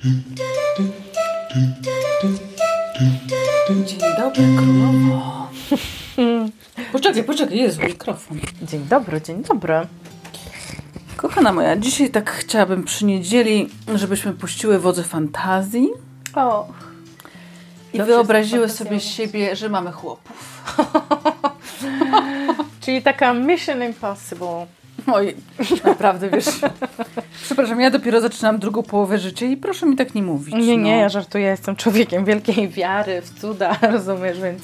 Dzień dobry, królowo. Poczekaj, poczekaj, jest mikrofon. Dzień dobry, dzień dobry. Kochana moja, dzisiaj tak chciałabym przy niedzieli, żebyśmy puściły wodze fantazji O, i Dobrze wyobraziły sobie siebie, że mamy chłopów. czyli taka Mission Impossible. Oj, naprawdę, wiesz. Przepraszam, ja dopiero zaczynam drugą połowę życia i proszę mi tak nie mówić. Nie, nie, no. ja żartuję, jestem człowiekiem wielkiej wiary w cuda, rozumiesz, więc...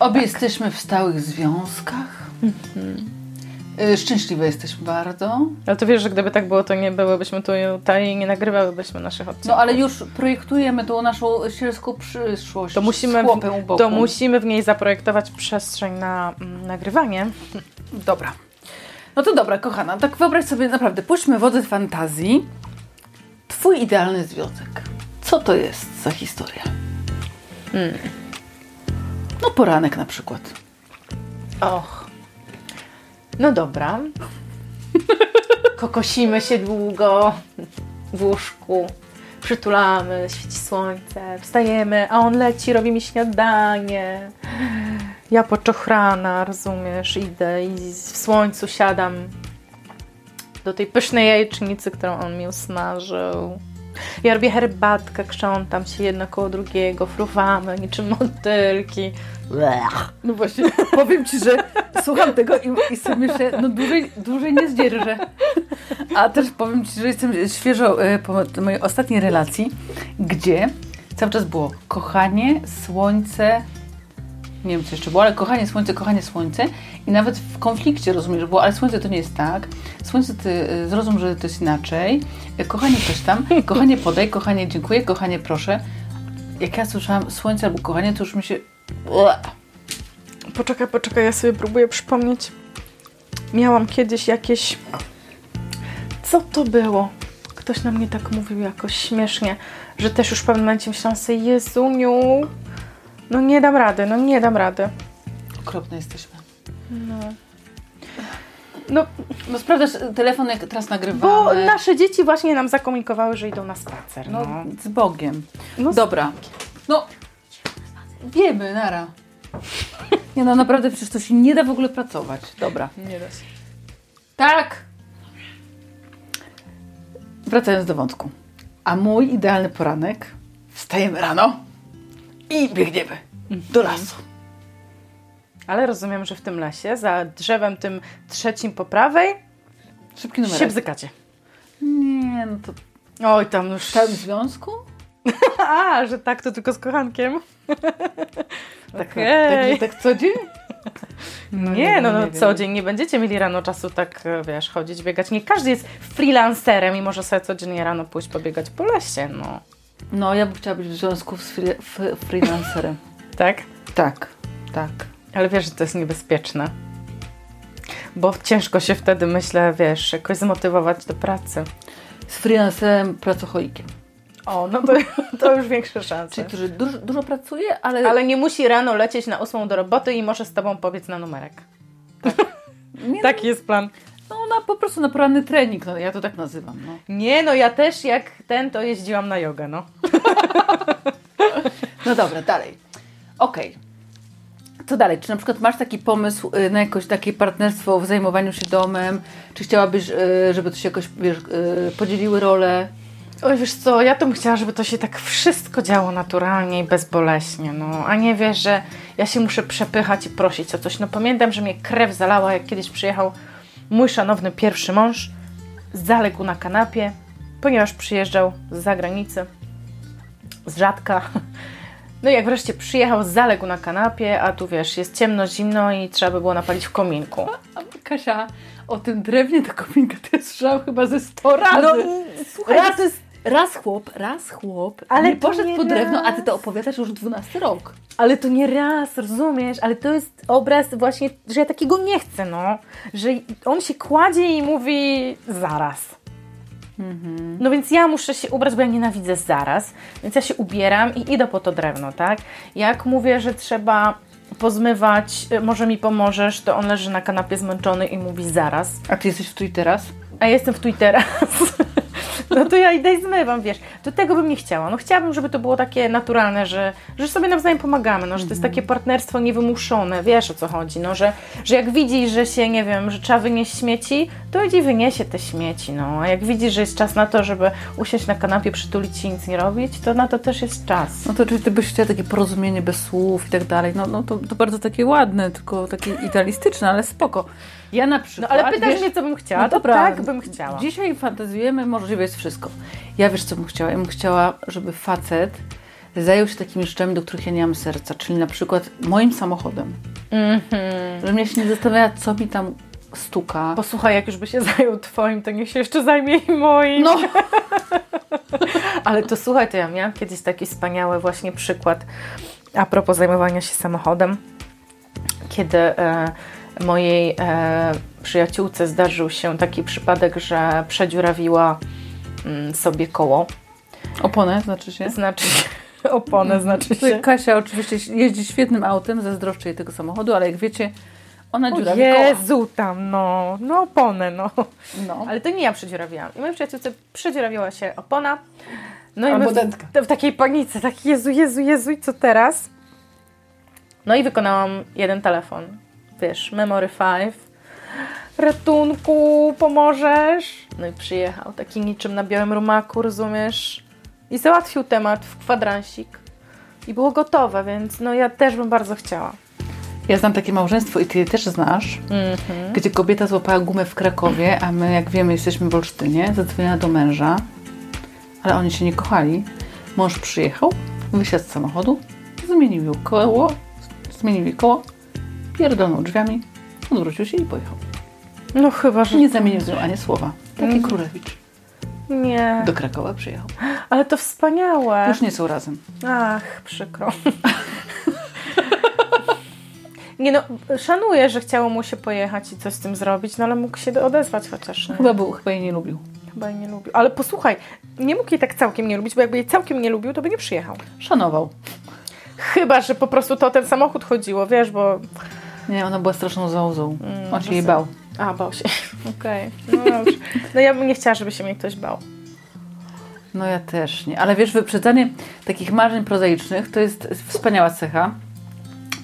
Obie jesteśmy w stałych związkach. Y, Szczęśliwe jesteśmy bardzo. Ale to wiesz, że gdyby tak było, to nie byłybyśmy tutaj i nie nagrywałybyśmy naszych odcinków. No ale już projektujemy tą naszą sielską przyszłość. to musimy, boku. to musimy w niej zaprojektować przestrzeń na mm, nagrywanie. Dobra. No to dobra, kochana, tak wyobraź sobie naprawdę, puśćmy wodze fantazji. Twój idealny związek. Co to jest za historia? No poranek na przykład. Och. No dobra. Kokosimy się długo w łóżku. Przytulamy, świeci słońce, wstajemy, a on leci, robi mi śniadanie. Ja poczochrana, rozumiesz, idę i w słońcu siadam do tej pysznej jajecznicy, którą on mi usmażył. Ja robię herbatkę, krzątam się jedno koło drugiego, fruwamy niczym motylki. Blech. No właśnie, powiem Ci, że słucham tego i, i sobie myślę, no dłużej, dłużej nie zdzierżę. A też powiem Ci, że jestem świeżo e, po mojej ostatniej relacji, gdzie cały czas było kochanie, słońce, nie wiem co jeszcze było, ale kochanie, słońce, kochanie, słońce i nawet w konflikcie rozumiesz, było, ale słońce to nie jest tak, słońce ty e, zrozum, że to jest inaczej, E, kochanie coś tam, kochanie podaj, kochanie dziękuję, kochanie proszę. Jak ja słyszałam słońce albo kochanie, to już mi się... Poczekaj, poczekaj, ja sobie próbuję przypomnieć. Miałam kiedyś jakieś. Co to było? Ktoś na mnie tak mówił jakoś śmiesznie, że też już w pewnym momencie myślałam sobie, Jezuniu, no nie dam rady, no nie dam rady. Okropne jesteśmy. No. No, No sprawdzasz telefon, jak teraz nagrywamy. bo nasze dzieci właśnie nam zakomunikowały, że idą na spacer. No, No, z Bogiem. no Dobra. No, wiemy, nara. Nie no, naprawdę przecież to się nie da w ogóle pracować. Dobra. nie da się. Tak. Wracając do wątku. A mój idealny poranek, wstajemy rano i biegniemy do lasu. Ale rozumiem, że w tym lesie, za drzewem tym trzecim po prawej, Szybki numer. się bzykacie. Nie, no to Oj, tam już w całym związku? A, że tak, to tylko z kochankiem. Tak, Okej. tak, tak co dzień? nie, no, no nie co wiem. dzień nie będziecie mieli rano czasu tak, e, wiesz, chodzić, biegać. Nie każdy jest freelancerem i może sobie codziennie rano pójść pobiegać po lesie, no. No, ja bym chciała być w związku z fri- freelancerem. Tak? Tak, tak. Ale wiesz, że to jest niebezpieczne. Bo ciężko się wtedy, myślę, wiesz, jakoś zmotywować do pracy. Z freelancerem, pracocholikiem. O, no to, to już większe szanse. Czyli, który dużo, dużo pracuje, ale, Ale nie musi rano lecieć na ósmą do roboty i może z tobą pobiec na numerek. nie, Taki jest plan. No, na, po prostu na poranny trening, no, ja to tak nazywam. No. Nie, no ja też jak ten, to jeździłam na jogę, no. no dobra, dalej. Okej. Co dalej? Czy na przykład masz taki pomysł y, na jakoś takie partnerstwo w zajmowaniu się domem? Czy chciałabyś, y, żeby to się jakoś, wiesz, y, podzieliły role? Oj, wiesz co, ja to bym chciała, żeby to się tak wszystko działo naturalnie i bezboleśnie, no. A nie wiesz, że ja się muszę przepychać i prosić o coś. No pamiętam, że mnie krew zalała, jak kiedyś przyjechał mój szanowny pierwszy mąż, zaległ na kanapie, ponieważ przyjeżdżał z zagranicy, z rzadka. No i jak wreszcie przyjechał, zaległ na kanapie, a tu wiesz, jest ciemno, zimno i trzeba by było napalić w kominku. Kasia, o tym drewnie do kominka to ja słyszałam chyba ze 100 razy. No, słuchaj, raz, raz chłop, raz chłop, ale nie poszedł nie po drewno, a ty to opowiadasz już 12 rok. Ale to nie raz, rozumiesz? Ale to jest obraz właśnie, że ja takiego nie chcę, no. Że on się kładzie i mówi zaraz. No więc ja muszę się ubrać, bo ja nienawidzę zaraz. Więc ja się ubieram i idę po to drewno, tak? Jak mówię, że trzeba pozmywać, y, może mi pomożesz, to on leży na kanapie zmęczony i mówi zaraz. A ty jesteś w tu i teraz? A ja jestem w tu i teraz. no to ja idę i zmywam, wiesz. Do tego bym nie chciała. No chciałabym, żeby to było takie naturalne, że, że sobie nawzajem pomagamy, no, że to jest takie partnerstwo niewymuszone, wiesz o co chodzi, no, że, że jak widzi, że się, nie wiem, że trzeba wynieść śmieci, to idzie i wyniesie te śmieci, no, a jak widzi, że jest czas na to, żeby usiąść na kanapie, przytulić się i nic nie robić, to na to też jest czas. No to czyli ty byś chciała takie porozumienie bez słów i tak dalej, no, no to, to bardzo takie ładne, tylko takie idealistyczne, ale spoko. Ja na No przykład... ale pytasz wiesz, mnie, co bym chciała, no to dobra, tak bym chciała. Dzisiaj fantazjujemy, możliwe jest wszystko. Ja wiesz, co bym chciała? Ja bym chciała, żeby facet zajął się takimi rzeczami, do których ja nie mam serca, czyli na przykład moim samochodem. Mhm. Że mnie się nie zastanawia, co mi tam stuka. Posłuchaj, jak już by się zajął twoim, to niech się jeszcze zajmie i moim. No, Ale to słuchaj, to ja miałam kiedyś taki wspaniały właśnie przykład a propos zajmowania się samochodem, kiedy e, mojej e, przyjaciółce zdarzył się taki przypadek, że przedziurawiła mm, sobie koło, oponę znaczy się. znaczy się, oponę znaczy się. Kasia oczywiście jeździ świetnym autem, zazdroszczę jej tego samochodu, ale jak wiecie, ona koła. Jezu tam, no, no oponę, no. No. Ale to nie ja przedziurawiałam. I mojej przyjaciółce przedziurawiała się opona. No i my w, w takiej panice, tak Jezu, Jezu, Jezu, i co teraz? No i wykonałam jeden telefon. Wiesz, Memory 5. Ratunku, pomożesz? No i przyjechał, taki niczym na białym rumaku, rozumiesz? I załatwił temat w kwadransik. I było gotowe, więc no ja też bym bardzo chciała. Ja znam takie małżeństwo i ty je też znasz, Mhm. gdzie kobieta złapała gumę w Krakowie, a my, jak wiemy, jesteśmy w Olsztynie, zadzwoniła do męża, ale oni się nie kochali. Mąż przyjechał, wysiadł z samochodu, zmienił koło, zmienił koło, pierdolnął drzwiami, odwrócił się i pojechał. No chyba, że Nie zamienił z nią ani słowa. Taki Mhm. królewicz. nie. Do Krakowa przyjechał. Ale to wspaniałe. Już nie są razem. Ach, przykro. Nie no, szanuję, że chciało mu się pojechać i coś z tym zrobić, no ale mógł się odezwać chociaż. Nie? Chyba, był, chyba jej nie lubił. Chyba jej nie lubił. Ale posłuchaj, nie mógł jej tak całkiem nie lubić, bo jakby jej całkiem nie lubił, to by nie przyjechał. Szanował. Chyba, że po prostu to o ten samochód chodziło, wiesz, bo... Nie, ona była straszną załzą. Mm, On się bo jej se- bał. A, bał się. Okej. No dobrze. No ja bym nie chciała, żeby się mnie ktoś bał. No ja też nie. Ale wiesz, wyprzedzanie takich marzeń prozaicznych to jest wspaniała cecha.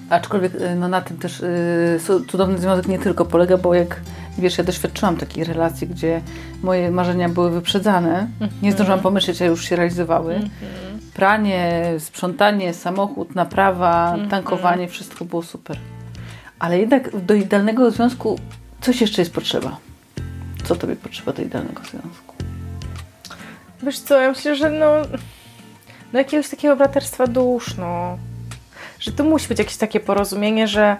Aczkolwiek y, no, na tym też y, su- cudowny związek nie tylko polega, bo jak wiesz, ja doświadczyłam takiej relacji, gdzie moje marzenia były wyprzedzane. Nie zdążyłam pomyśleć, a już się realizowały. Pranie, sprzątanie, samochód, naprawa, tankowanie, wszystko było super. Ale jednak do idealnego związku coś jeszcze jest potrzeba. Co tobie potrzeba do idealnego związku? Wiesz co, ja myślę, że no, no jakiegoś takiego braterstwa dusz, no. Że to musi być jakieś takie porozumienie, że,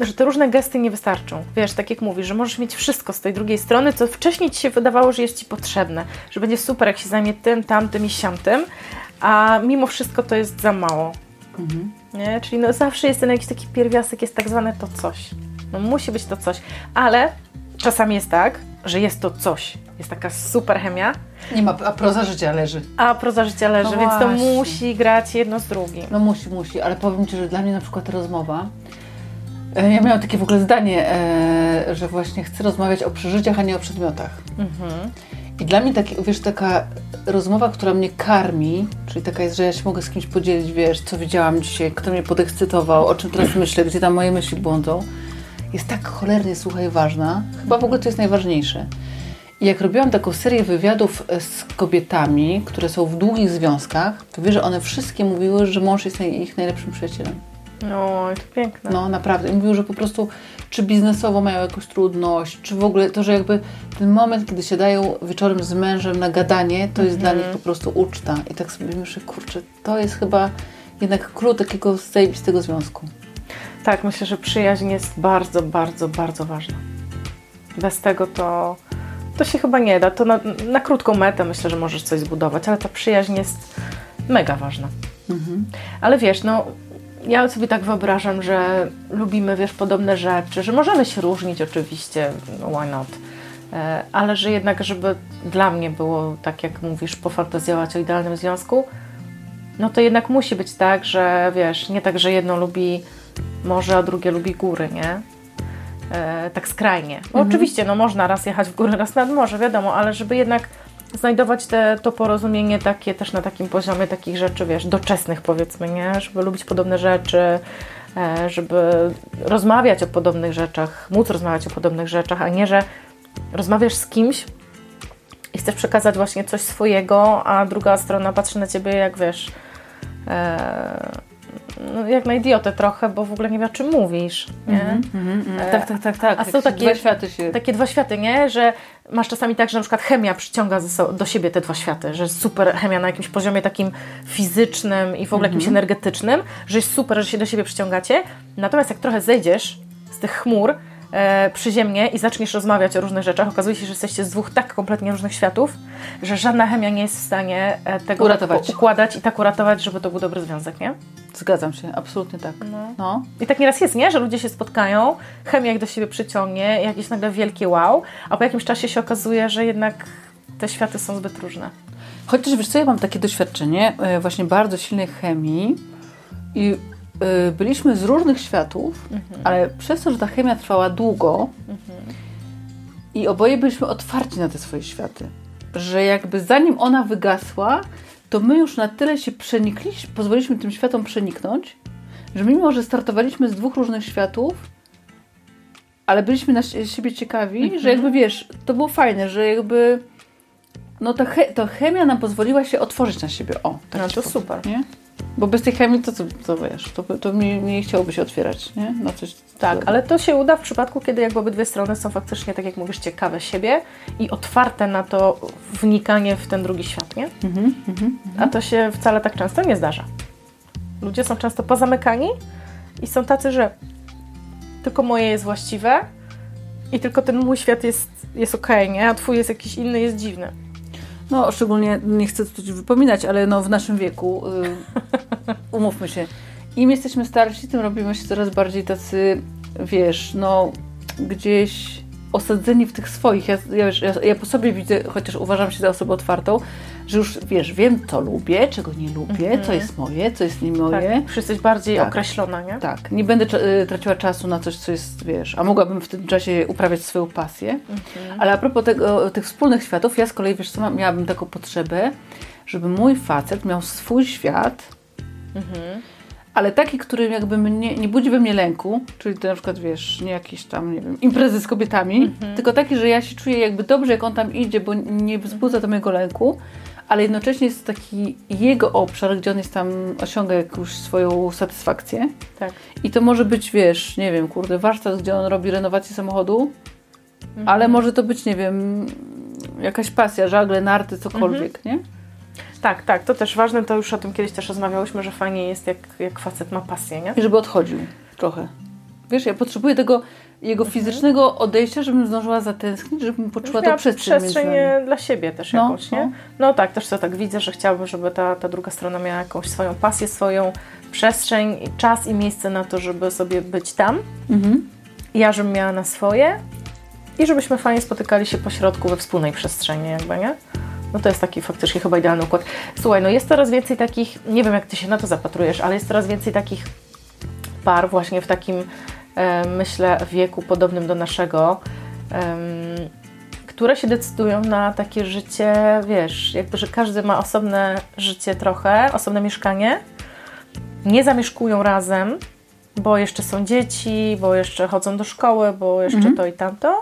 że te różne gesty nie wystarczą. Wiesz, tak jak mówisz, że możesz mieć wszystko z tej drugiej strony, co wcześniej Ci się wydawało, że jest Ci potrzebne, że będzie super, jak się zajmie tym, tamtym i siamtym, a mimo wszystko to jest za mało. Mhm. Nie? Czyli no zawsze jest ten jakiś taki pierwiastek, jest tak zwane to coś. No musi być to coś, ale czasami jest tak, że jest to coś. Jest taka super chemia, Nie ma, a proza życia leży. a proza życia leży, No więc to musi grać jedno z drugim. No musi, musi, ale powiem Ci, że dla mnie na przykład rozmowa, e, ja miałam takie w ogóle zdanie, e, że właśnie chcę rozmawiać o przeżyciach, a nie o przedmiotach. Mhm. I dla mnie taki, wiesz, taka rozmowa, która mnie karmi, czyli taka jest, że ja się mogę z kimś podzielić, wiesz, co widziałam dzisiaj, kto mnie podekscytował, o czym teraz myślę, gdzie tam moje myśli błądzą, jest tak cholernie, słuchaj, ważna. Chyba w ogóle to jest najważniejsze. I jak robiłam taką serię wywiadów e, z kobietami, które są w długich związkach, to wiesz, że one wszystkie mówiły, że mąż jest ich najlepszym przyjacielem. No, to piękne. No naprawdę. I mówił, że po prostu czy biznesowo mają jakąś trudność, czy w ogóle to, że jakby ten moment, kiedy siadają wieczorem z mężem na gadanie, to jest dla nich po prostu uczta. I tak sobie myślę, kurczę, to jest chyba jednak klucz takiego zajebistego związku. Tak, myślę, że przyjaźń jest bardzo, bardzo, bardzo ważna. Bez tego to, to się chyba nie da. To na, na krótką metę myślę, że możesz coś zbudować, ale ta przyjaźń jest mega ważna. Mhm. Ale wiesz, no ja sobie tak wyobrażam, że lubimy, wiesz, podobne rzeczy, że możemy się różnić oczywiście, why not, E, ale że jednak, żeby dla mnie było, tak jak mówisz, pofantazjować o idealnym związku, no to jednak musi być tak, że wiesz, nie tak, że jedno lubi morze, a drugie lubi góry, nie? E, tak skrajnie. Bo Oczywiście, no można raz jechać w góry, raz nad morze, wiadomo, ale żeby jednak znajdować te, to porozumienie takie też na takim poziomie takich rzeczy, wiesz, doczesnych powiedzmy, nie? Żeby lubić podobne rzeczy, e, żeby rozmawiać o podobnych rzeczach, móc rozmawiać o podobnych rzeczach, a nie, że rozmawiasz z kimś i chcesz przekazać właśnie coś swojego, a druga strona patrzy na ciebie jak wiesz, e, no, jak na idiotę trochę, bo w ogóle nie wie o czym mówisz. Nie? Mhm, mhm, mhm. E, Tak, tak, tak, tak. a są się takie- Dwa światy się... Takie dwa światy, nie? Że masz czasami tak, że na przykład chemia przyciąga do siebie te dwa światy, że jest super chemia na jakimś poziomie takim fizycznym i w ogóle jakimś energetycznym, że jest super, że się do siebie przyciągacie. Natomiast jak trochę zejdziesz z tych chmur e, przyziemnie i zaczniesz rozmawiać o różnych rzeczach, okazuje się, że jesteście z dwóch tak kompletnie różnych światów, że żadna chemia nie jest w stanie e, tego Uratować. tak układać i tak uratować, żeby to był dobry związek, nie? Zgadzam się, absolutnie tak. No. No. I tak nieraz jest, nie? Że ludzie się spotkają, chemia ich do siebie przyciągnie, jakieś nagle wielkie wow, a po jakimś czasie się okazuje, że jednak te światy są zbyt różne. Chociaż wiesz co, ja mam takie doświadczenie e, właśnie bardzo silnej chemii i byliśmy z różnych światów, ale przez to, że ta chemia trwała długo i oboje byliśmy otwarci na te swoje światy, że jakby zanim ona wygasła, to my już na tyle się przenikliśmy, pozwoliliśmy tym światom przeniknąć, że mimo, że startowaliśmy z dwóch różnych światów, ale byliśmy na sie- siebie ciekawi, że jakby wiesz, to było fajne, że jakby no ta, che, ta chemia nam pozwoliła się otworzyć na siebie. O, tak No to powiem, super. Nie? Bo bez tej chemii to, to, to wiesz, to, to mi nie chciałoby się otwierać, nie? Na coś. Tak, ale to się uda w przypadku, kiedy jakby obydwie strony są faktycznie, tak jak mówisz, ciekawe siebie i otwarte na to wnikanie w ten drugi świat, nie? Mhm, mhm. A to się wcale tak często nie zdarza. Ludzie są często pozamykani i są tacy, że tylko moje jest właściwe i tylko ten mój świat jest, jest okej, nie? A twój jest jakiś inny, jest dziwny. No, szczególnie nie chcę tu wypominać, ale no w naszym wieku, y, umówmy się, im jesteśmy starsi, tym robimy się coraz bardziej tacy, wiesz, no gdzieś osadzeni w tych swoich. Ja, ja, wiesz, ja, ja po sobie widzę, chociaż uważam się za osobę otwartą, że już, wiesz, wiem, co lubię, czego nie lubię, co jest moje, co jest nie moje. Tak, już jesteś bardziej Tak. określona, nie? Tak, nie będę y, traciła czasu na coś, co jest, wiesz, a mogłabym w tym czasie uprawiać swoją pasję. Ale a propos tego, tych wspólnych światów, ja z kolei, wiesz co, miałabym taką potrzebę, żeby mój facet miał swój świat, ale taki, który jakby mnie, nie budzi we mnie lęku, czyli to na przykład, wiesz, nie jakieś tam, nie wiem, imprezy z kobietami, tylko taki, że ja się czuję jakby dobrze, jak on tam idzie, bo nie wzbudza to mojego lęku, ale jednocześnie jest taki jego obszar, gdzie on jest tam, osiąga jakąś swoją satysfakcję. Tak. I to może być, wiesz, nie wiem, kurde, warsztat, gdzie on robi renowację samochodu, ale może to być, nie wiem, jakaś pasja, żagle, narty, cokolwiek, nie? Tak, tak, to też ważne, to już o tym kiedyś też rozmawiałyśmy, że fajnie jest, jak, jak facet ma pasję, nie? I żeby odchodził trochę. Wiesz, ja potrzebuję tego jego fizycznego odejścia, żebym zdążyła zatęsknić, żebym poczuła tą przestrzeń, przestrzeń e, dla siebie też No, jakąś, nie? no. No tak, też to tak widzę, że chciałabym, żeby ta, ta druga strona miała jakąś swoją pasję, swoją przestrzeń, czas i miejsce na to, żeby sobie być tam. Mhm. Ja, żebym miała na swoje i żebyśmy fajnie spotykali się po środku we wspólnej przestrzeni jakby, nie? No to jest taki faktycznie chyba idealny układ. Słuchaj, no jest coraz więcej takich, nie wiem jak Ty się na to zapatrujesz, ale jest coraz więcej takich par właśnie w takim, e, myślę, wieku podobnym do naszego, które się decydują na takie życie, wiesz, jakby, że każdy ma osobne życie trochę, osobne mieszkanie, nie zamieszkują razem, bo jeszcze są dzieci, bo jeszcze chodzą do szkoły, bo jeszcze to i tamto.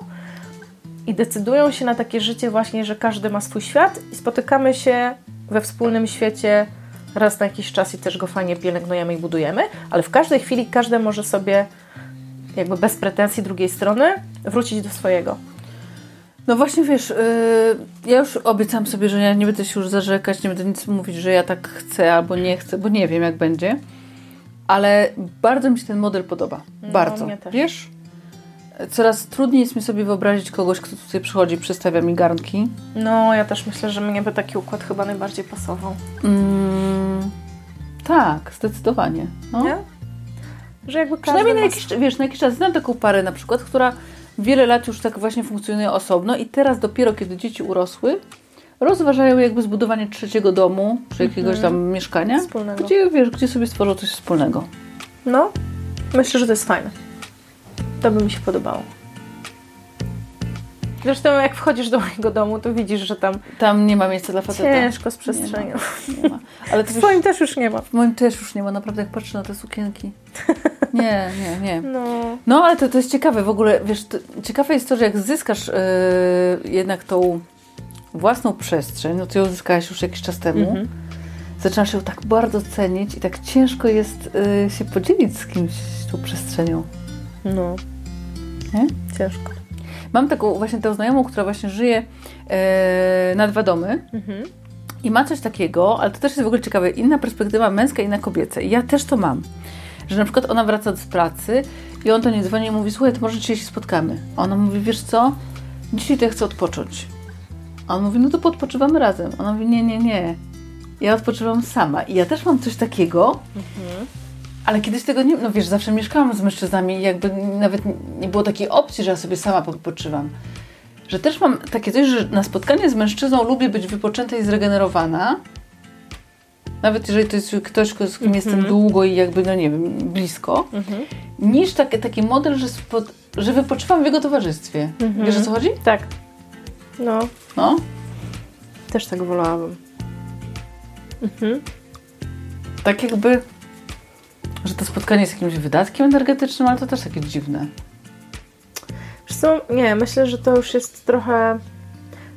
I decydują się na takie życie właśnie, że każdy ma swój świat i spotykamy się we wspólnym świecie raz na jakiś czas i też go fajnie pielęgnujemy i budujemy, ale w każdej chwili każdy może sobie jakby bez pretensji drugiej strony wrócić do swojego. No właśnie, wiesz, yy, ja już obiecam sobie, że ja nie będę się już zarzekać, nie będę nic mówić, że ja tak chcę albo nie chcę, bo nie wiem jak będzie. Ale bardzo mi się ten model podoba. bardzo. mnie też. Wiesz? Coraz trudniej jest mi sobie wyobrazić kogoś, kto tutaj przychodzi, przystawia mi garnki. No, ja też myślę, że mnie by taki układ chyba najbardziej pasował. Mm, tak, zdecydowanie. No. Nie? Że jakby Przynajmniej na ma jakiś, wiesz, na jakiś czas. Znam taką parę na przykład, która wiele lat już tak właśnie funkcjonuje osobno i teraz dopiero, kiedy dzieci urosły, rozważają jakby zbudowanie trzeciego domu, czy jakiegoś tam mieszkania, Mhm. Wspólnego. gdzie, wiesz, gdzie sobie stworzą coś wspólnego. No, myślę, że to jest fajne. To by mi się podobało. Zresztą jak wchodzisz do mojego domu, to widzisz, że tam Tam nie ma miejsca dla faceta. ciężko z przestrzenią. Nie ma. Ale to W wiesz, swoim też już nie ma. w moim też już nie ma, naprawdę jak patrzę na te sukienki. Nie, nie, nie. No. No, ale to, to jest ciekawe w ogóle, wiesz, to, ciekawe jest to, że jak zyskasz yy, jednak tą własną przestrzeń, no to ją zyskałaś już jakiś czas temu, Mhm. zaczynasz ją tak bardzo cenić i tak ciężko jest yy, się podzielić z kimś tą przestrzenią. No. Nie? Ciężko. Mam taką właśnie tę znajomą, która właśnie żyje yy, na dwa domy Mhm. i ma coś takiego, ale to też jest w ogóle ciekawe, inna perspektywa męska, inna kobieca. I ja też to mam. Że na przykład ona wraca z pracy i on to nie dzwoni i mówi, słuchaj, to może dzisiaj się spotkamy. A ona mówi, wiesz co, dzisiaj to ja chcę odpocząć. A on mówi, no to podpoczywamy razem. Ona mówi, nie, nie, nie. Ja odpoczywam sama. I ja też mam coś takiego, ale kiedyś tego nie... No wiesz, zawsze mieszkałam z mężczyznami i jakby nawet nie było takiej opcji, że ja sobie sama odpoczywam. Że też mam takie coś, że na spotkanie z mężczyzną lubię być wypoczęta i zregenerowana. Nawet jeżeli to jest ktoś, z kim jestem długo i jakby, no nie wiem, blisko. Mhm. Niż taki, taki model, że, spod, że wypoczywam w jego towarzystwie. Mhm. Wiesz o co chodzi? Tak. No. No. Też tak wolałabym. Mhm. Tak jakby, że to spotkanie jest jakimś wydatkiem energetycznym, ale to też takie dziwne. Co, nie, myślę, że to już jest trochę,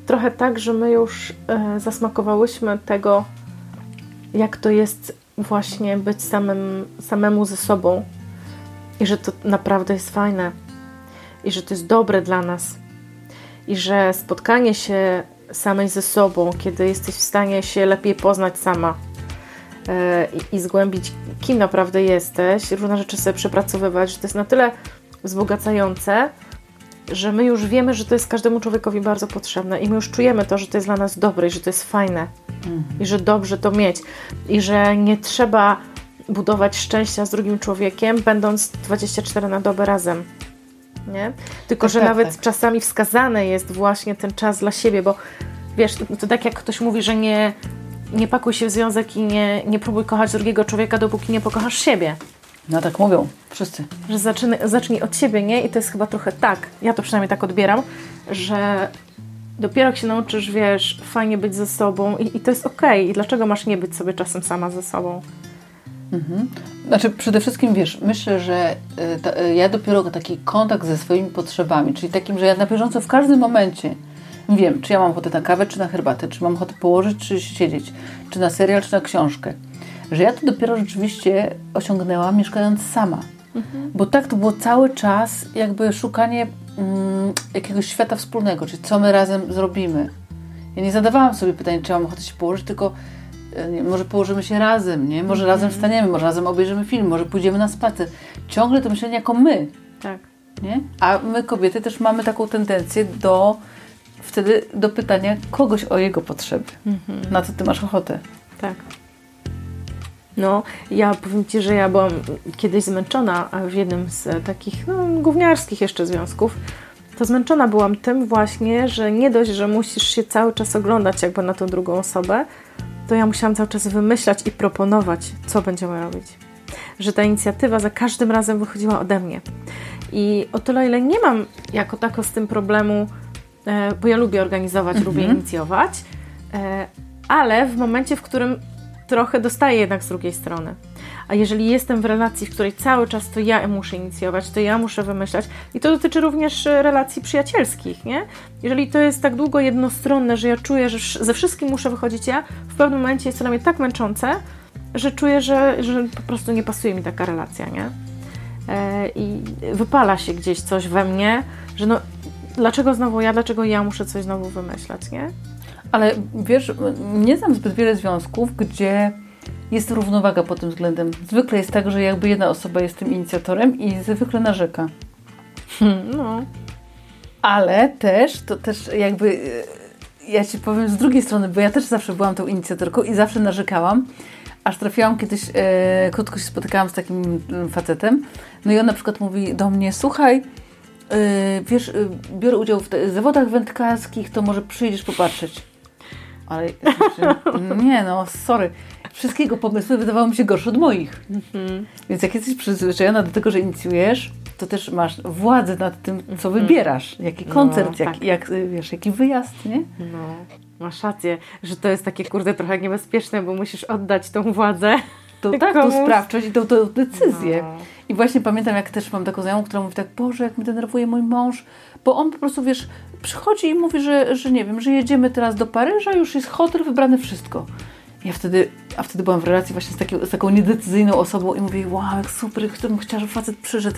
trochę tak, że my już e, zasmakowałyśmy tego, jak to jest właśnie być samym, samemu ze sobą i że to naprawdę jest fajne i że to jest dobre dla nas i że spotkanie się samej ze sobą, kiedy jesteś w stanie się lepiej poznać sama i zgłębić, kim naprawdę jesteś, różne rzeczy sobie przepracowywać, że to jest na tyle wzbogacające, że my już wiemy, że to jest każdemu człowiekowi bardzo potrzebne i my już czujemy to, że to jest dla nas dobre i że to jest fajne i że dobrze to mieć i że nie trzeba budować szczęścia z drugim człowiekiem, będąc 24 na dobę razem. Nie? Tylko, Tak, że tak, nawet tak. czasami wskazany jest właśnie ten czas dla siebie, bo wiesz, to tak jak ktoś mówi, że nie, nie pakuj się w związek i nie, nie próbuj kochać drugiego człowieka, dopóki nie pokochasz siebie No tak mówią, wszyscy. że zaczyna, zacznij od siebie, nie? I to jest chyba trochę tak, ja to przynajmniej tak odbieram, że dopiero jak się nauczysz, wiesz, fajnie być ze sobą i, i to jest okej. I dlaczego masz nie być sobie czasem sama ze sobą? Znaczy, przede wszystkim wiesz, myślę, że y, ta, y, ja dopiero taki kontakt ze swoimi potrzebami, czyli takim, że ja na bieżąco w każdym momencie wiem, czy ja mam ochotę na kawę, czy na herbatę, czy mam ochotę położyć, czy siedzieć, czy na serial, czy na książkę. Że ja to dopiero rzeczywiście osiągnęłam mieszkając sama. Bo tak to było cały czas jakby szukanie mm, jakiegoś świata wspólnego, czyli co my razem zrobimy. Ja nie zadawałam sobie pytań, czy mam ochotę się położyć, tylko e, nie, może położymy się razem, nie? Może razem wstaniemy, może razem obejrzymy film, może pójdziemy na spacer. Ciągle to myślenie jako my, Tak. nie? A my kobiety też mamy taką tendencję do wtedy do pytania kogoś o jego potrzeby. Na co ty masz ochotę? Tak. No, ja powiem Ci, że ja byłam kiedyś zmęczona w jednym z e, takich no, gówniarskich jeszcze związków. To zmęczona byłam tym właśnie, że nie dość, że musisz się cały czas oglądać jakby na tą drugą osobę, to ja musiałam cały czas wymyślać i proponować, co będziemy robić. Że ta inicjatywa za każdym razem wychodziła ode mnie. I o tyle, ile nie mam jako tako z tym problemu, bo ja lubię organizować, lubię inicjować, e, ale w momencie, w którym trochę dostaję jednak z drugiej strony. A jeżeli jestem w relacji, w której cały czas to ja muszę inicjować, to ja muszę wymyślać, i to dotyczy również e, relacji przyjacielskich, nie? Jeżeli to jest tak długo jednostronne, że ja czuję, że ze wszystkim muszę wychodzić ja, w pewnym momencie jest to dla mnie tak męczące, że czuję, że, że po prostu nie pasuje mi taka relacja, nie? E, I wypala się gdzieś coś we mnie, że no, dlaczego znowu ja, dlaczego ja muszę coś znowu wymyślać, nie? Ale wiesz, nie znam zbyt wiele związków, gdzie jest równowaga pod tym względem. Zwykle jest tak, że jakby jedna osoba jest tym inicjatorem i zwykle narzeka. No. Ale też, to też jakby, e, ja Ci powiem z drugiej strony, bo ja też zawsze byłam tą inicjatorką i zawsze narzekałam, aż trafiłam kiedyś, e, krótko się spotykałam z takim facetem, no i on na przykład mówi do mnie, słuchaj, wiesz, e, biorę udział w te, zawodach wędkarskich, to może przyjdziesz popatrzeć. Ale nie no, sorry. Wszystkiego pomysły wydawały mi się gorsze od moich. Więc jak jesteś przyzwyczajona do tego, że inicjujesz, to też masz władzę nad tym, co wybierasz. Jaki No, koncert, jak, tak. jak, y, wiesz, jaki wyjazd, nie? No, masz rację, że to jest takie kurde trochę niebezpieczne, bo musisz oddać tą władzę. To tak, tą sprawczość i tą, tą decyzję. No. I właśnie pamiętam, jak też mam taką znajomą, która mówi tak, Boże, jak mnie denerwuje mój mąż, bo on po prostu, wiesz, przychodzi i mówi, że, że nie wiem, że jedziemy teraz do Paryża, już jest hotel, wybrane wszystko. Ja wtedy, a wtedy byłam w relacji właśnie z, taką- z taką niedecyzyjną osobą i mówię, wow, jak super, bym chciała, żeby facet przyszedł,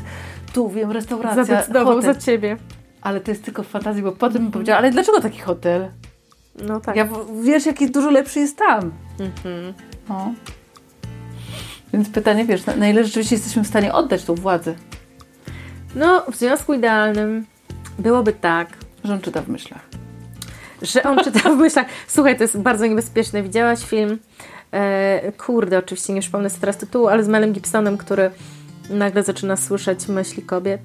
tu wiem, restauracja, Zadecydował hotel. za ciebie. Ale to jest tylko w fantazji, bo potem mi powiedziała, ale dlaczego taki hotel? No tak. Ja, wiesz, jaki dużo lepszy jest tam. Mhm. No. Więc pytanie, wiesz, na, na ile rzeczywiście jesteśmy w stanie oddać tą władzę, No, w związku idealnym byłoby tak, że on czyta w myślach. że on czyta w myślach. Słuchaj, to jest bardzo niebezpieczne. Widziałaś film, e, kurde, oczywiście nie przypomnę sobie teraz tytułu, ale z Melem Gibsonem, który nagle zaczyna słyszeć myśli kobiet.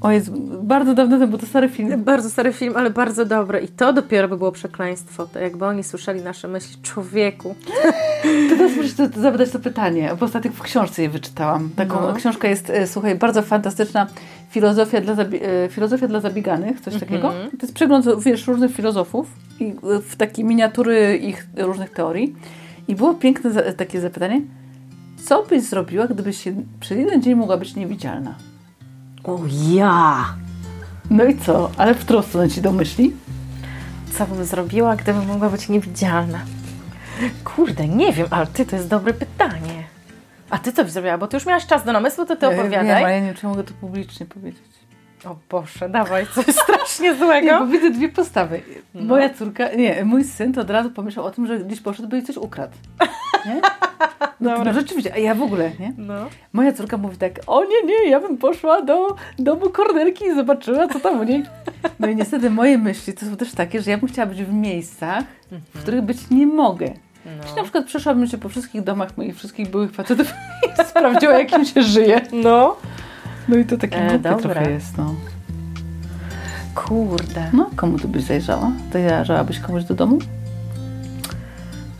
O jest bardzo dawno temu, bo to stary film. Bardzo stary film, ale bardzo dobry. I to dopiero by było przekleństwo. To jakby oni słyszeli nasze myśli człowieku. To teraz muszę zadać to pytanie, bo ostatnio w książce je wyczytałam. Taką No. książka jest, e, słuchaj, bardzo fantastyczna filozofia dla, e, filozofia dla zabieganych, coś takiego. To jest przegląd, wiesz, różnych filozofów i e, w takie miniatury ich różnych teorii. I było piękne takie zapytanie, co byś zrobiła, gdybyś się przez jeden dzień mogła być niewidzialna? O ja! No i co? Ale w którą stronę ci domyśli? Co bym zrobiła, gdybym mogła być niewidzialna? Kurde, nie wiem, ale ty, to jest dobre pytanie. A ty co byś zrobiła? Bo ty już miałaś czas do namysłu, to ty Ja Wiem, opowiadaj. ale ja nie wiem, czy mogę to publicznie powiedzieć. O Boże, dawaj, coś strasznie Nie, bo złego. widzę dwie postawy. No. Moja córka, nie, mój syn to od razu pomyślał o tym, że gdzieś poszedł, by jej coś ukradł. Nie? No, no rzeczywiście, a ja w ogóle, nie? No. Moja córka mówi tak, o nie, nie, ja bym poszła do domu Kornelki i zobaczyła, co tam u niej. No i niestety moje myśli to są też takie, że ja bym chciała być w miejscach, w których być nie mogę. Czyli na No. przykład przeszłabym się po wszystkich domach moich wszystkich byłych facetów i sprawdziła, jak im się żyje. no. No i to takie E, głupie trochę jest, no. Kurde. No, komu ty byś zajrzała? Zajrzałabyś komuś do domu?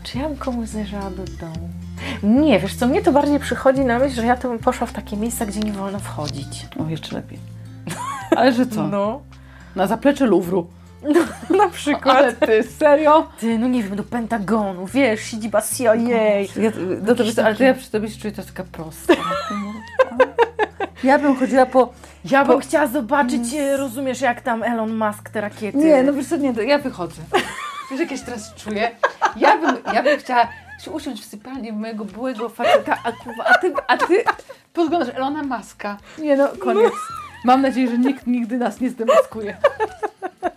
Czy ja bym komuś zajrzała do domu? Nie, wiesz co, mnie to bardziej przychodzi na myśl, że ja to bym poszła w takie miejsca, gdzie nie wolno wchodzić. O, jeszcze lepiej. Ale że co? No. Na zaplecze Luwru. Na przykład. Ale ty, serio? Ty, no nie wiem, do Pentagonu, wiesz, siedziba CIA. Ja, no to ale to ja przy tobie się czuję to jest taka prosta. Ja bym chodziła po... Ja bym Po- chciała zobaczyć, e, rozumiesz, jak tam Elon Musk te rakiety. Nie, no wiesz co, nie, ja wychodzę. Wiesz, jak ja się teraz czuję? Ja bym, ja bym chciała się usiąść w sypialni mojego byłego faceta, a, ty, a ty podglądasz Elona Maska. Nie no, koniec. Mam nadzieję, że nikt nigdy nas nie zdemaskuje.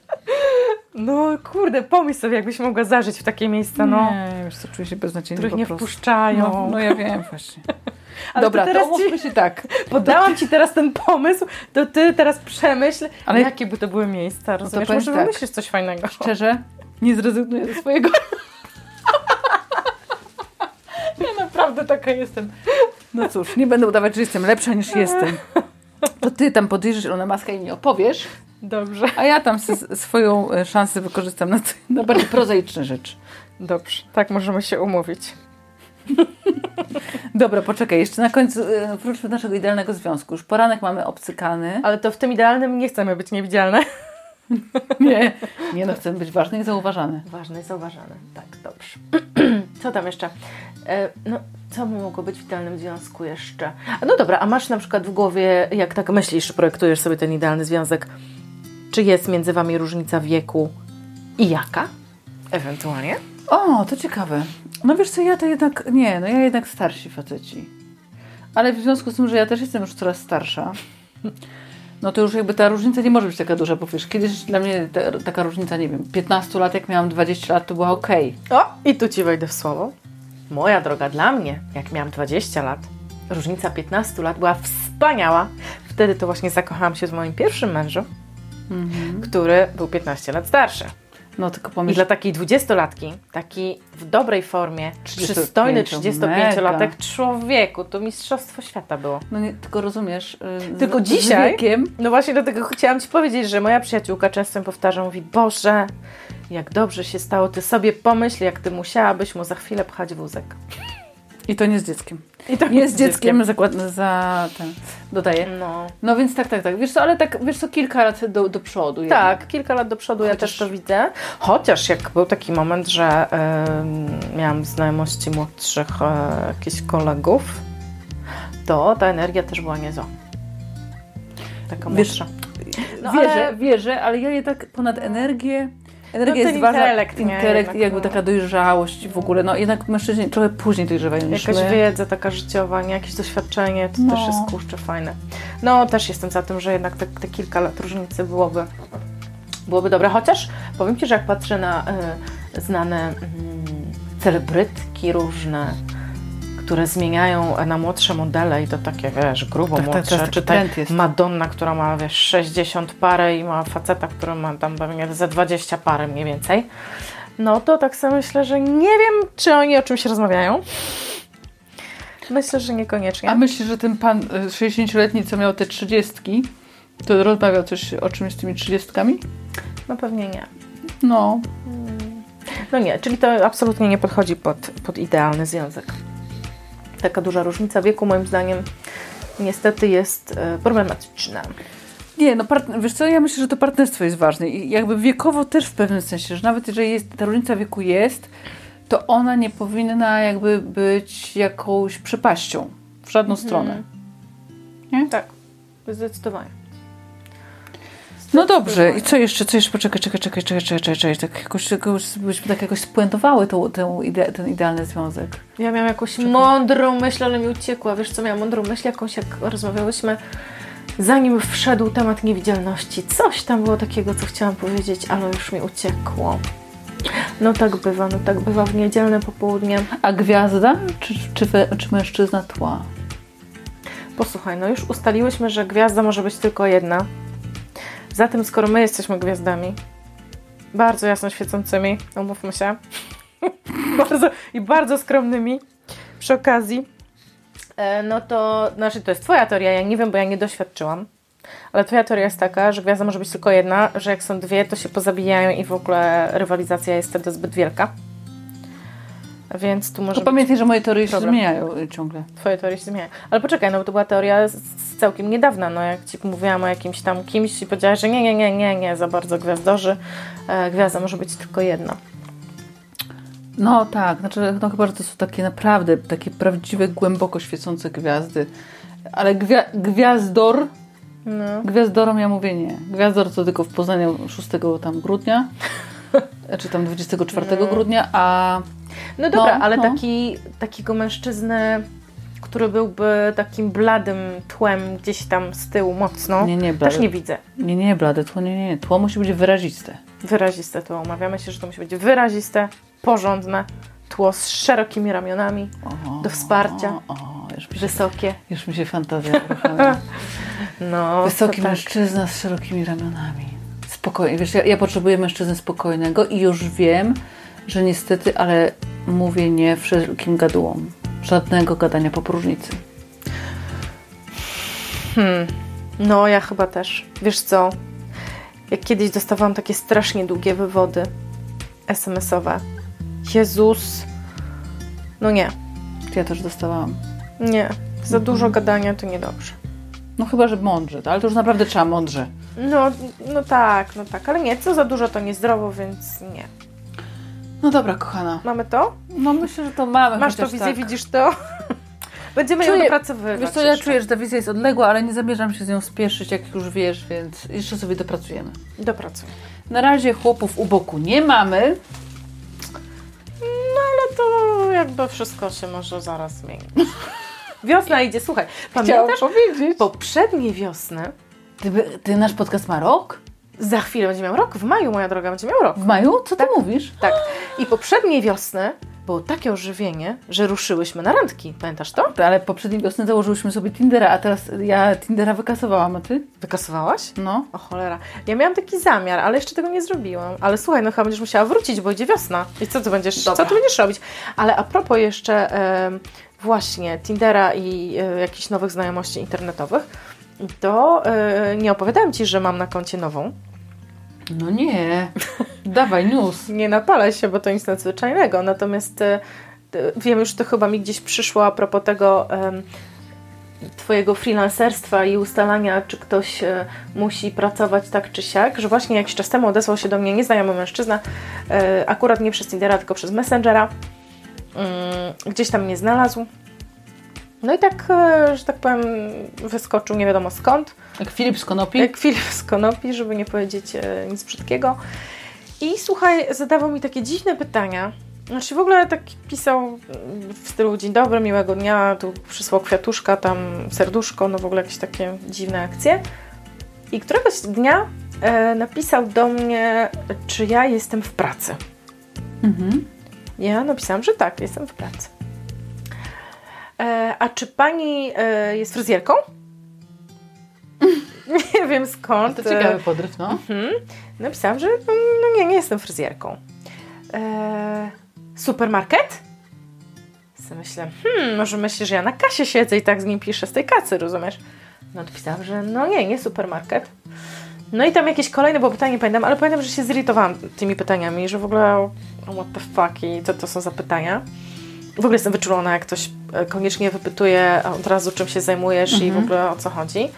No kurde, pomyśl sobie, jakbyś mogła zażyć w takie miejsca, no. Nie, wiesz co, czuję się beznadziejnie Których nie wpuszczają. No, no ja wiem właśnie. Ale Dobra, to to teraz umówmy się tak. Podałam Ci teraz ten pomysł, to Ty teraz przemyśl, Ale- jakie by to były miejsca, rozumiesz? powiem Może tak. wymyślisz coś fajnego. Szczerze, nie zrezygnuję ze swojego. Ja naprawdę taka jestem. No cóż, nie będę udawać, że jestem lepsza niż jestem. To ty tam podejrzysz Elona Maska i mi opowiesz, Dobrze. a ja tam swoją e, szansę wykorzystam na, na bardziej prozaiczne rzeczy. Dobrze, tak możemy się umówić. Dobra, poczekaj, jeszcze na końcu e, wróćmy do naszego idealnego związku. Już poranek mamy obcykany. Ale to w tym idealnym nie chcemy być niewidzialne. Nie, nie no, chcemy być ważne i zauważane. Ważne i zauważane. Tak, dobrze. Co tam jeszcze? E, no, co by mogło być w idealnym związku jeszcze? No dobra, a masz na przykład w głowie, jak tak myślisz, projektujesz sobie ten idealny związek, czy jest między Wami różnica wieku i jaka? Ewentualnie? O, to ciekawe. No wiesz co, ja to jednak, nie, no ja jednak starsi faceci. Ale w związku z tym, że ja też jestem już coraz starsza, no to już jakby ta różnica nie może być taka duża, bo wiesz, kiedyś dla mnie ta, taka różnica, nie wiem, 15 lat, jak miałam 20 lat, to była okej. O, i tu Ci wejdę w słowo. Moja droga, dla mnie, jak miałam 20 lat, różnica 15 lat była wspaniała. Wtedy to właśnie zakochałam się w moim pierwszym mężu, który był 15 lat starszy. No tylko I pomyśl, dla takiej 20-latki, taki w dobrej formie, 35, przystojny 35-latek mega. człowieku, to mistrzostwo świata było. no nie, tylko rozumiesz, yy, Tylko z, dzisiaj? Z wiekiem, No właśnie dlatego chciałam Ci powiedzieć, że moja przyjaciółka często powtarza, mówi, Boże, jak dobrze się stało, Ty sobie pomyśl, jak Ty musiałabyś mu za chwilę pchać wózek. I to nie z dzieckiem. I to Nie z dzieckiem, zakład, za ten, dodaję. No. No więc tak, tak, tak. Wiesz co, ale tak, wiesz co, kilka lat do, do przodu. Tak, kilka lat do przodu ja Chociaż- też to widzę. Chociaż jak był taki moment, że miałam znajomości młodszych e, jakichś kolegów, to ta energia też była niezła. Taka Wiesz, młodsza. No, wierzę, ale- wierzę, ale ja je tak ponad energię. Energia No jest ten ważna. intelekt, nie? intelekt Jednak, jakby no. taka dojrzałość w ogóle. No jednak mężczyźni trochę później dojrzewają niż Jakaś my. wiedza taka życiowa, nie? jakieś doświadczenie, to No. też jest kurczę fajne. No też jestem za tym, że jednak te, te kilka lat różnicy byłoby, byłoby dobre. Chociaż powiem Ci, że jak patrzę na y, znane mm, celebrytki różne, które zmieniają na młodsze modele i to takie, wiesz, grubo Tak, tak, młodsze, tak, czy taki ta trend jest. Madonna, która ma, wiesz, 60 parę i ma faceta, który ma tam pewnie ze 20 parę mniej więcej, no to tak sobie myślę, że nie wiem, czy oni o czymś rozmawiają. Myślę, że niekoniecznie. A myślisz, że ten pan y, 60-letni, co miał te trzydziestki, to rozmawiał coś o czymś z tymi trzydziestkami? No pewnie nie. No. No nie, czyli to absolutnie nie podchodzi pod, pod idealny związek. Taka duża różnica wieku moim zdaniem niestety jest e, problematyczna. Nie, no part- wiesz co, ja myślę, że to partnerstwo jest ważne i jakby wiekowo też w pewnym sensie, że nawet jeżeli jest, ta różnica wieku jest, to ona nie powinna jakby być jakąś przepaścią w żadną stronę. Tak, zdecydowanie. No dobrze, i co jeszcze, co jeszcze, poczekaj, czekaj, czekaj, czekaj, czekaj, czekaj, czekaj. tak jakoś, jakoś byśmy tak jakoś spuentowały tą, tą ide- ten idealny związek. Ja miałam jakąś mądrą myśl, ale mi uciekła. Wiesz co, miałam mądrą myśl jakąś, jak rozmawiałyśmy, zanim wszedł temat niewidzialności. Coś tam było takiego, co chciałam powiedzieć, ale już mi uciekło. No tak bywa, no tak bywa w niedzielne popołudnie. A gwiazda, czy, czy, czy mężczyzna tła? Posłuchaj, no już ustaliłyśmy, że gwiazda może być tylko jedna. Zatem, skoro my jesteśmy gwiazdami, bardzo jasno świecącymi, umówmy się, bardzo, i bardzo skromnymi przy okazji, e, no to, znaczy to jest Twoja teoria, ja nie wiem, bo ja nie doświadczyłam, ale Twoja teoria jest taka, że gwiazda może być tylko jedna, że jak są dwie, to się pozabijają i w ogóle rywalizacja jest wtedy zbyt wielka. Więc tu może być... pamiętaj, że moje teorie się Problem. zmieniają y, ciągle. Twoje teorie się zmieniają. Ale poczekaj, no bo to była teoria z, z całkiem niedawna, no jak Ci mówiłam o jakimś tam kimś i powiedziałaś, że nie, nie, nie, nie, nie, za bardzo gwiazdorzy. E, gwiazda może być tylko jedna. No tak, znaczy no chyba, że to są takie naprawdę, takie prawdziwe, głęboko świecące gwiazdy. Ale gwia gwiazdor, No. gwiazdorom ja mówię nie. Gwiazdor to tylko w Poznaniu 6 tam grudnia, czy tam 24 grudnia, a No dobra, No, ale no. taki, takiego mężczyznę, który byłby takim bladym tłem gdzieś tam z tyłu mocno, nie, nie, blade. też nie widzę. Nie, nie, blade, tło nie, nie, tło musi być wyraziste. Wyraziste tło. Umawiamy się, że to musi być wyraziste, porządne, tło z szerokimi ramionami, O, Do wsparcia. O, już, mi się, wysokie. już mi się fantazja. No, Wysoki tak. mężczyzna z szerokimi ramionami. Spokojnie. Wiesz, ja, ja potrzebuję mężczyzny spokojnego i już wiem, że niestety, ale mówię nie wszelkim gadułom. Żadnego gadania po próżnicy. Hmm. No, ja chyba też. Wiesz co? Jak kiedyś dostawałam takie strasznie długie wywody SMS-owe. Jezus. No nie, Ja też dostałam. nie. Za dużo gadania to niedobrze. No chyba, że mądrze, ale to już naprawdę trzeba mądrze. No, no tak, no tak, ale nie, co za dużo to niezdrowo, więc nie. No dobra, kochana. Mamy to? No myślę, że to mamy. Masz to wizję, tak. widzisz to? Będziemy ją Czuję- dopracowywać. Wiesz co, ja czuję, że ta wizja jest odległa, ale nie zamierzam się z nią spieszyć, jak już wiesz, więc jeszcze sobie dopracujemy. Dopracuj. Na razie chłopów u boku nie mamy. No ale to jakby wszystko się może zaraz zmienić. Wiosna idzie, słuchaj. Pamiętasz powiedzieć. poprzedniej wiosny? Ty, ty nasz podcast ma rok? Za chwilę będzie miał rok, w maju moja droga będzie miał rok. W maju? Co ty mówisz? Tak. I poprzedniej wiosny było takie ożywienie, że ruszyłyśmy na randki. Pamiętasz to? Ale poprzedniej wiosny założyłyśmy sobie Tindera, a teraz ja Tindera wykasowałam, a ty? Wykasowałaś? No. O cholera. Ja miałam taki zamiar, ale jeszcze tego nie zrobiłam. Ale słuchaj, no chyba będziesz musiała wrócić, bo idzie wiosna. I co ty będziesz, Dobra. co ty będziesz robić? Ale a propos jeszcze właśnie Tindera i e, jakichś nowych znajomości internetowych, to e, nie opowiadałam Ci, że mam na koncie nową. No nie. Dawaj, news. Nie napalaj się, bo to nic nadzwyczajnego. Natomiast e, wiem, już to chyba mi gdzieś przyszło a propos tego em, Twojego freelancerstwa i ustalania, czy ktoś e, musi pracować tak czy siak, że właśnie jakiś czas temu odesłał się do mnie nieznajomy mężczyzna, e, akurat nie przez Tindera, tylko przez Messengera. Mm, gdzieś tam mnie znalazł. No i tak, e, że tak powiem, wyskoczył nie wiadomo skąd. Jak Filip z Konopi? Jak Filip z Konopi, żeby nie powiedzieć e, nic brzydkiego. I słuchaj, zadawał mi takie dziwne pytania. Znaczy w ogóle tak pisał w stylu dzień dobry, miłego dnia, tu przysłał kwiatuszka, tam serduszko, no w ogóle jakieś takie dziwne akcje. I któregoś dnia e, napisał do mnie, czy ja jestem w pracy. Mhm. Ja napisałam, że tak, jestem w pracy. E, a czy pani e, jest fryzjerką? nie wiem skąd. To ciekawy podryw, no. Mhm. Napisałam, że no nie, nie jestem fryzjerką. E, supermarket? Sobie myślę, hmm, może myślisz, że ja na kasie siedzę i tak z nim piszę z tej kacy, rozumiesz? No odpisałam, że no nie, nie supermarket. No i tam jakieś kolejne było pytanie, nie pamiętam, ale pamiętam, że się zirytowałam tymi pytaniami, że w ogóle what the fuck i co to są za pytania. W ogóle jestem wyczulona, jak ktoś e, koniecznie wypytuje od razu, czym się zajmujesz i w ogóle o co chodzi.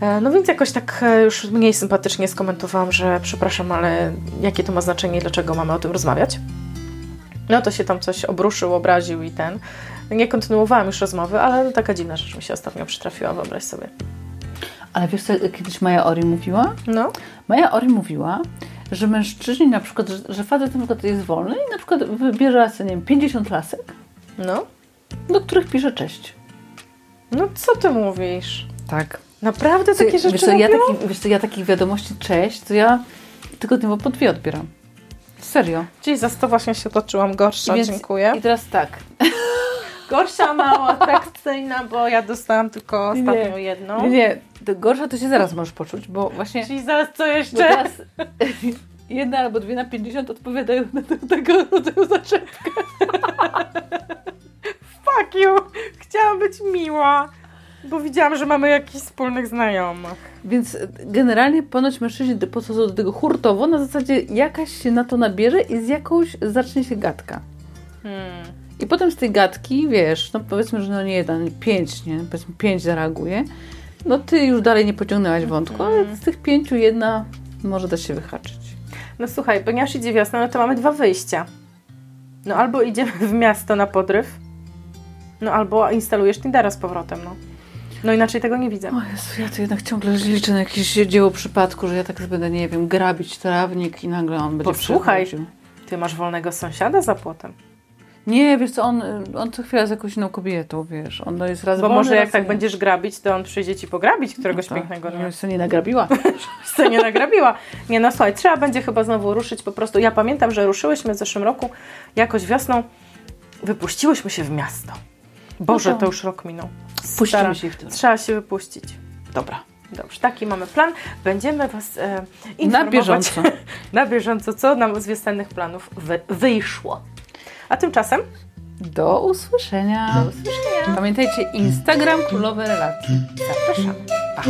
E, No więc jakoś tak e, już mniej sympatycznie skomentowałam, że przepraszam, ale jakie to ma znaczenie i dlaczego mamy o tym rozmawiać? No to się tam coś obruszył, obraził i ten. Nie kontynuowałam już rozmowy, ale no taka dziwna rzecz mi się ostatnio przytrafiła, wyobraź sobie. Ale wiesz co, kiedyś Maja Ori mówiła? No, Maja Ori mówiła, że mężczyźni na przykład, że, że facet na przykład jest wolny i na przykład wybierze sobie, nie wiem, 50 lasek, no, do których pisze cześć. no co ty mówisz? Tak. Naprawdę takie rzeczy wiesz co, ja, taki, wiesz co, ja takich wiadomości cześć, to ja tygodniowo po dwie odbieram. Serio. Czyli za to właśnie się toczyłam gorsza, Więc- dziękuję. I teraz tak. Gorsza, mało atrakcyjna, bo ja dostałam tylko Nie. ostatnią jedną. Nie, nie, gorsza to się zaraz możesz poczuć, bo właśnie Czyli zaraz co jeszcze? teraz jedna albo dwie na 50 odpowiadają na te- tego rodzaju zaczepkę. Fuck you! Chciałam być miła, bo widziałam, że mamy jakichś wspólnych znajomych. Więc generalnie ponoć mężczyźni podchodzą do tego hurtowo, na zasadzie jakaś się na to nabierze i z jakąś zacznie się gadka. Hmm. I potem z tej gadki, wiesz, no powiedzmy, że no nie jeden, pięć, nie? Powiedzmy pięć zareaguje. No ty już dalej nie pociągnęłaś wątku, ale z tych pięciu jedna może da się wyhaczyć. No słuchaj, ponieważ idzie wiosna, no to mamy dwa wyjścia. No albo idziemy w miasto na podryw, no albo instalujesz Tindera z powrotem, no. No inaczej tego nie widzę. O Jezu, ja to jednak ciągle liczę na jakieś dzieło przypadku, że ja tak będę, nie wiem, grabić trawnik i nagle on będzie Posłuchaj. Ty masz wolnego sąsiada za płotem. Nie, wiesz co, on, on co chwila z jakąś inną kobietą, wiesz, on jest raz Bo wolny, może jak tak nie. będziesz grabić, to on przyjdzie ci pograbić któregoś No tak, pięknego dnia. żebyś sobie nie nagrabiła. co nie nagrabiła. Nie no słuchaj, trzeba będzie chyba znowu ruszyć po prostu. Ja pamiętam, że ruszyłyśmy w zeszłym roku jakoś wiosną, wypuściłyśmy się w miasto. Boże, No to- to już rok minął. Puścimy się w tym. Trzeba się wypuścić. Dobra. Dobrze, taki mamy plan. Będziemy Was e, Na informować bieżąco. na bieżąco, co nam z wiosennych planów wy, wyszło. A tymczasem Do usłyszenia. do usłyszenia. Pamiętajcie, Instagram Królowe Relacje. Zapraszamy. Pa.